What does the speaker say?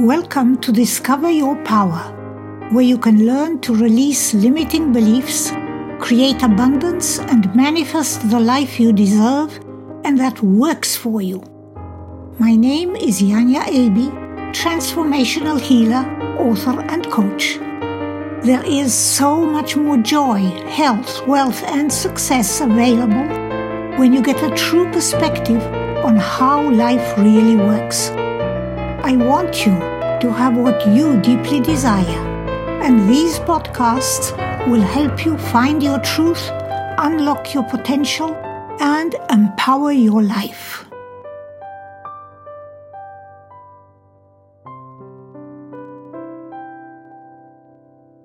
Welcome to Discover Your Power, where you can learn to release limiting beliefs, create abundance, and manifest the life you deserve and that works for you. My name is Yanya Abi, transformational healer, author, and coach. There is so much more joy, health, wealth, and success available when you get a true perspective on how life really works. I want you to have what you deeply desire, and these podcasts will help you find your truth, unlock your potential, and empower your life.